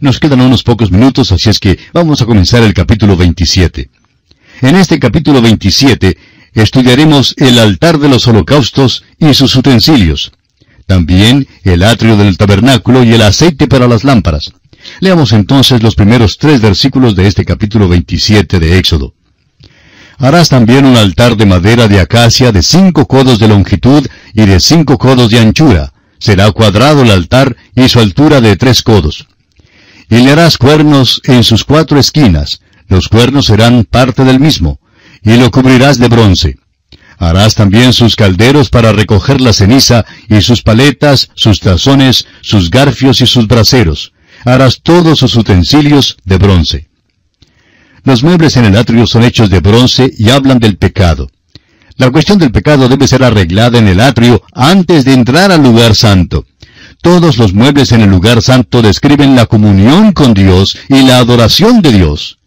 Nos quedan unos pocos minutos, así es que vamos a comenzar el capítulo 27. En este capítulo 27 estudiaremos el altar de los holocaustos y sus utensilios. También el atrio del tabernáculo y el aceite para las lámparas. Leamos entonces los primeros tres versículos de este capítulo 27 de Éxodo. Harás también un altar de madera de acacia de cinco codos de longitud y de cinco codos de anchura. Será cuadrado el altar y su altura de tres codos. Y le harás cuernos en sus cuatro esquinas. Los cuernos serán parte del mismo. Y lo cubrirás de bronce. Harás también sus calderos para recoger la ceniza, y sus paletas, sus tazones, sus garfios y sus braseros. Harás todos sus utensilios de bronce. Los muebles en el atrio son hechos de bronce y hablan del pecado. La cuestión del pecado debe ser arreglada en el atrio antes de entrar al lugar santo. Todos los muebles en el lugar santo describen la comunión con Dios y la adoración de Dios.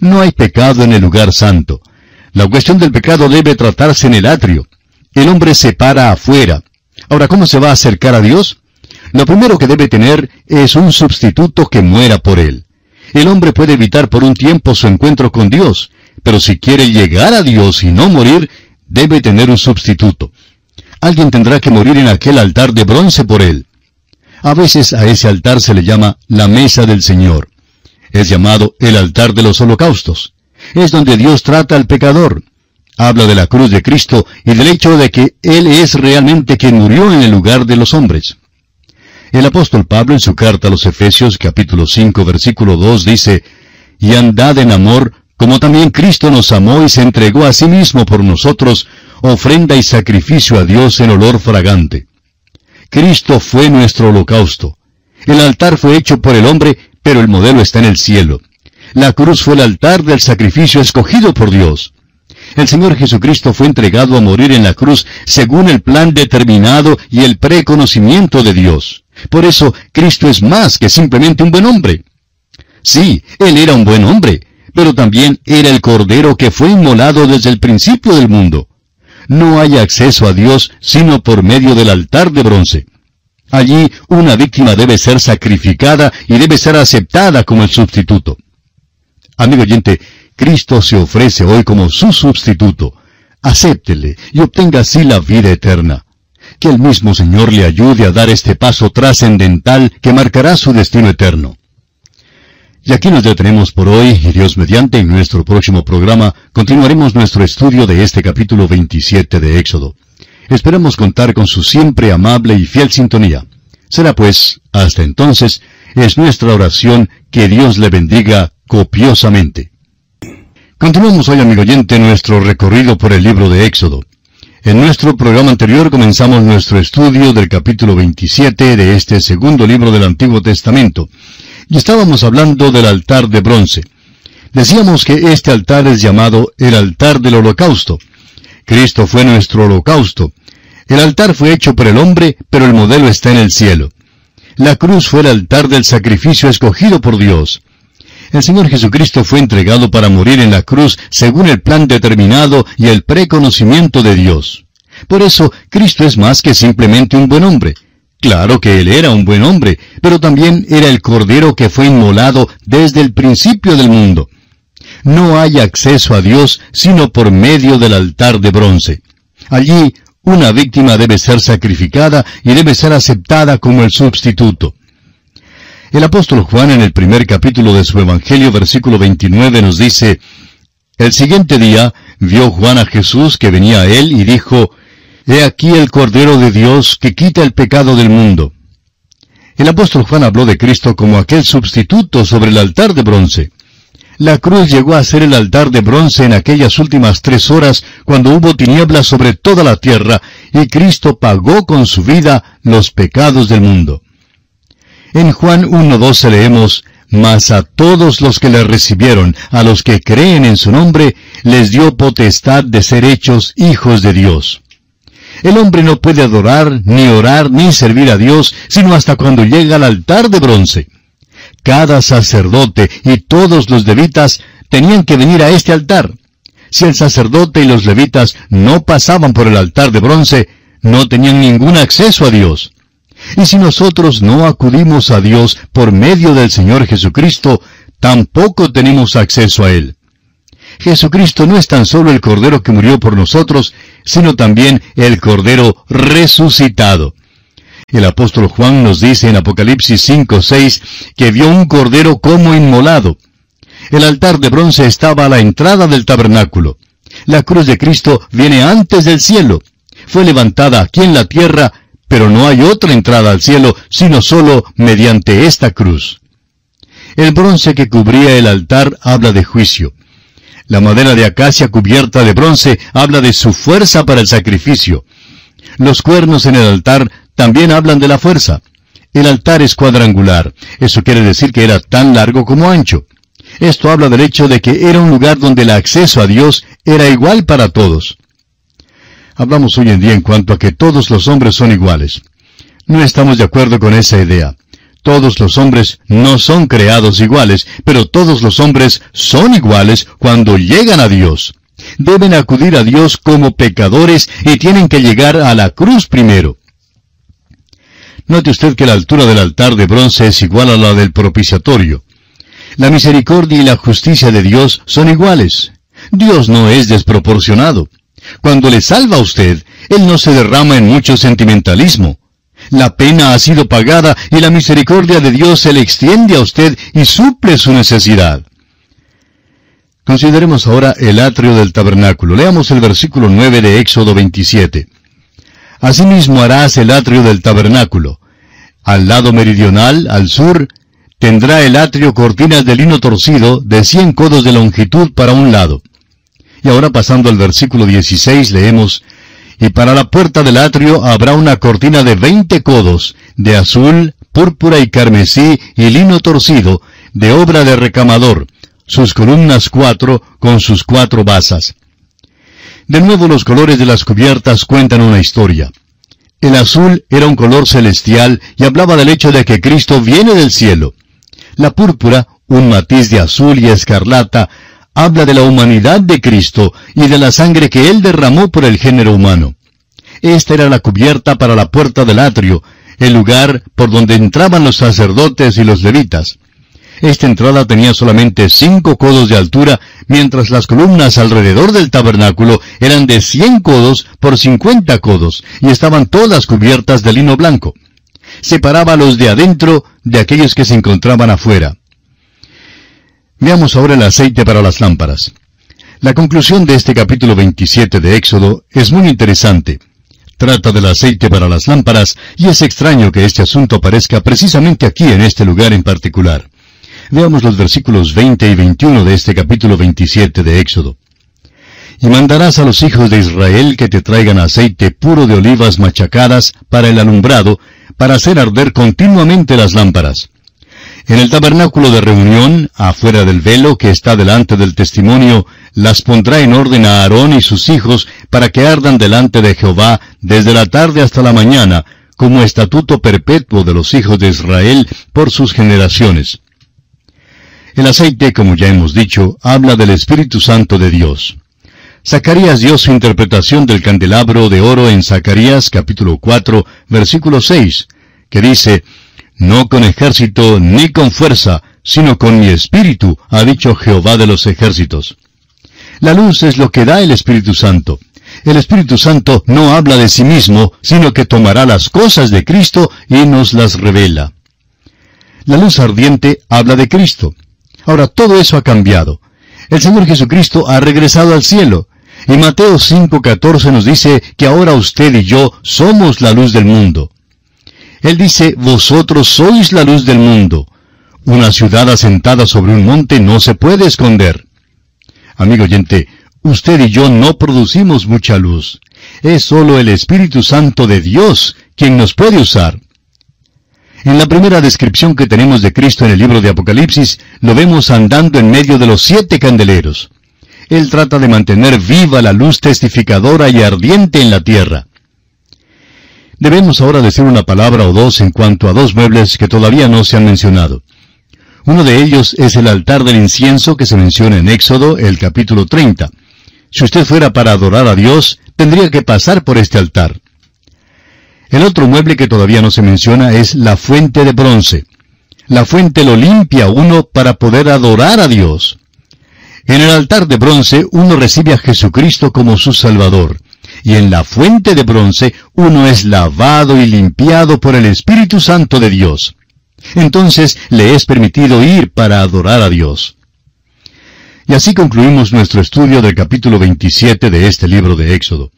No hay pecado en el lugar santo. La cuestión del pecado debe tratarse en el atrio. El hombre se para afuera. Ahora, ¿cómo se va a acercar a Dios? Lo primero que debe tener es un sustituto que muera por él. El hombre puede evitar por un tiempo su encuentro con Dios, pero si quiere llegar a Dios y no morir, debe tener un sustituto. Alguien tendrá que morir en aquel altar de bronce por él. A veces a ese altar se le llama la mesa del Señor. Es llamado el altar de los holocaustos. Es donde Dios trata al pecador. Habla de la cruz de Cristo y del hecho de que Él es realmente quien murió en el lugar de los hombres. El apóstol Pablo en su carta a los Efesios capítulo 5 versículo 2 dice, Y andad en amor, como también Cristo nos amó y se entregó a sí mismo por nosotros, ofrenda y sacrificio a Dios en olor fragante. Cristo fue nuestro holocausto. El altar fue hecho por el hombre, pero el modelo está en el cielo. La cruz fue el altar del sacrificio escogido por Dios. El Señor Jesucristo fue entregado a morir en la cruz según el plan determinado y el preconocimiento de Dios. Por eso, Cristo es más que simplemente un buen hombre. Sí, Él era un buen hombre, pero también era el Cordero que fue inmolado desde el principio del mundo. No hay acceso a Dios sino por medio del altar de bronce. Allí una víctima debe ser sacrificada y debe ser aceptada como el sustituto. Amigo oyente, Cristo se ofrece hoy como su sustituto. Acéptele y obtenga así la vida eterna. Que el mismo Señor le ayude a dar este paso trascendental que marcará su destino eterno. Y aquí nos detenemos por hoy, y Dios mediante, en nuestro próximo programa continuaremos nuestro estudio de este capítulo 27 de Éxodo. Esperamos contar con su siempre amable y fiel sintonía. Será pues, hasta entonces, es nuestra oración que Dios le bendiga copiosamente. Continuamos hoy, amigo oyente, nuestro recorrido por el libro de Éxodo. En nuestro programa anterior comenzamos nuestro estudio del capítulo 27 de este segundo libro del Antiguo Testamento, y estábamos hablando del altar de bronce. Decíamos que este altar es llamado el altar del holocausto. Cristo fue nuestro holocausto. El altar fue hecho por el hombre, pero el modelo está en el cielo. La cruz fue el altar del sacrificio escogido por Dios. El Señor Jesucristo fue entregado para morir en la cruz según el plan determinado y el preconocimiento de Dios. Por eso, Cristo es más que simplemente un buen hombre. Claro que Él era un buen hombre, pero también era el Cordero que fue inmolado desde el principio del mundo. No hay acceso a Dios sino por medio del altar de bronce. Allí, una víctima debe ser sacrificada y debe ser aceptada como el sustituto. El apóstol Juan en el primer capítulo de su Evangelio, versículo 29, nos dice, El siguiente día vio Juan a Jesús que venía a él y dijo, He aquí el Cordero de Dios que quita el pecado del mundo. El apóstol Juan habló de Cristo como aquel sustituto sobre el altar de bronce. La cruz llegó a ser el altar de bronce en aquellas últimas tres horas cuando hubo tinieblas sobre toda la tierra y Cristo pagó con su vida los pecados del mundo. En Juan 1.12 leemos, Mas a todos los que le recibieron, a los que creen en su nombre, les dio potestad de ser hechos hijos de Dios. El hombre no puede adorar, ni orar, ni servir a Dios, sino hasta cuando llega al altar de bronce. Cada sacerdote y todos los levitas tenían que venir a este altar. Si el sacerdote y los levitas no pasaban por el altar de bronce, no tenían ningún acceso a Dios. Y si nosotros no acudimos a Dios por medio del Señor Jesucristo, tampoco tenemos acceso a Él. Jesucristo no es tan solo el Cordero que murió por nosotros, sino también el Cordero resucitado. El apóstol Juan nos dice en Apocalipsis 5:6 que vio un cordero como inmolado. El altar de bronce estaba a la entrada del tabernáculo. La cruz de Cristo viene antes del cielo. Fue levantada aquí en la tierra, pero no hay otra entrada al cielo, sino solo mediante esta cruz. El bronce que cubría el altar habla de juicio. La madera de acacia cubierta de bronce habla de su fuerza para el sacrificio. Los cuernos en el altar también hablan de la fuerza. El altar es cuadrangular. Eso quiere decir que era tan largo como ancho. Esto habla del hecho de que era un lugar donde el acceso a Dios era igual para todos. Hablamos hoy en día en cuanto a que todos los hombres son iguales. No estamos de acuerdo con esa idea. Todos los hombres no son creados iguales, pero todos los hombres son iguales cuando llegan a Dios. Deben acudir a Dios como pecadores y tienen que llegar a la cruz primero. Note usted que la altura del altar de bronce es igual a la del propiciatorio. La misericordia y la justicia de Dios son iguales. Dios no es desproporcionado. Cuando le salva a usted, Él no se derrama en mucho sentimentalismo. La pena ha sido pagada y la misericordia de Dios se le extiende a usted y suple su necesidad. Consideremos ahora el atrio del tabernáculo. Leamos el versículo 9 de Éxodo 27. Asimismo harás el atrio del tabernáculo. Al lado meridional, al sur, tendrá el atrio cortinas de lino torcido de cien codos de longitud para un lado. Y ahora pasando al versículo 16 leemos, y para la puerta del atrio habrá una cortina de veinte codos, de azul, púrpura y carmesí y lino torcido, de obra de recamador, sus columnas cuatro, con sus cuatro basas. De nuevo los colores de las cubiertas cuentan una historia. El azul era un color celestial y hablaba del hecho de que Cristo viene del cielo. La púrpura, un matiz de azul y escarlata, habla de la humanidad de Cristo y de la sangre que Él derramó por el género humano. Esta era la cubierta para la puerta del atrio, el lugar por donde entraban los sacerdotes y los levitas. Esta entrada tenía solamente cinco codos de altura, mientras las columnas alrededor del tabernáculo eran de cien codos por cincuenta codos, y estaban todas cubiertas de lino blanco. Separaba a los de adentro de aquellos que se encontraban afuera. Veamos ahora el aceite para las lámparas. La conclusión de este capítulo 27 de Éxodo es muy interesante. Trata del aceite para las lámparas y es extraño que este asunto aparezca precisamente aquí en este lugar en particular. Veamos los versículos 20 y 21 de este capítulo 27 de Éxodo. Y mandarás a los hijos de Israel que te traigan aceite puro de olivas machacadas para el alumbrado, para hacer arder continuamente las lámparas. En el tabernáculo de reunión, afuera del velo que está delante del testimonio, las pondrá en orden a Aarón y sus hijos para que ardan delante de Jehová desde la tarde hasta la mañana, como estatuto perpetuo de los hijos de Israel por sus generaciones. El aceite, como ya hemos dicho, habla del Espíritu Santo de Dios. Zacarías dio su interpretación del candelabro de oro en Zacarías capítulo 4, versículo 6, que dice, No con ejército ni con fuerza, sino con mi espíritu, ha dicho Jehová de los ejércitos. La luz es lo que da el Espíritu Santo. El Espíritu Santo no habla de sí mismo, sino que tomará las cosas de Cristo y nos las revela. La luz ardiente habla de Cristo. Ahora todo eso ha cambiado. El Señor Jesucristo ha regresado al cielo. Y Mateo 5:14 nos dice que ahora usted y yo somos la luz del mundo. Él dice, vosotros sois la luz del mundo. Una ciudad asentada sobre un monte no se puede esconder. Amigo oyente, usted y yo no producimos mucha luz. Es solo el Espíritu Santo de Dios quien nos puede usar. En la primera descripción que tenemos de Cristo en el libro de Apocalipsis, lo vemos andando en medio de los siete candeleros. Él trata de mantener viva la luz testificadora y ardiente en la tierra. Debemos ahora decir una palabra o dos en cuanto a dos muebles que todavía no se han mencionado. Uno de ellos es el altar del incienso que se menciona en Éxodo, el capítulo 30. Si usted fuera para adorar a Dios, tendría que pasar por este altar. El otro mueble que todavía no se menciona es la fuente de bronce. La fuente lo limpia uno para poder adorar a Dios. En el altar de bronce uno recibe a Jesucristo como su Salvador, y en la fuente de bronce uno es lavado y limpiado por el Espíritu Santo de Dios. Entonces le es permitido ir para adorar a Dios. Y así concluimos nuestro estudio del capítulo 27 de este libro de Éxodo.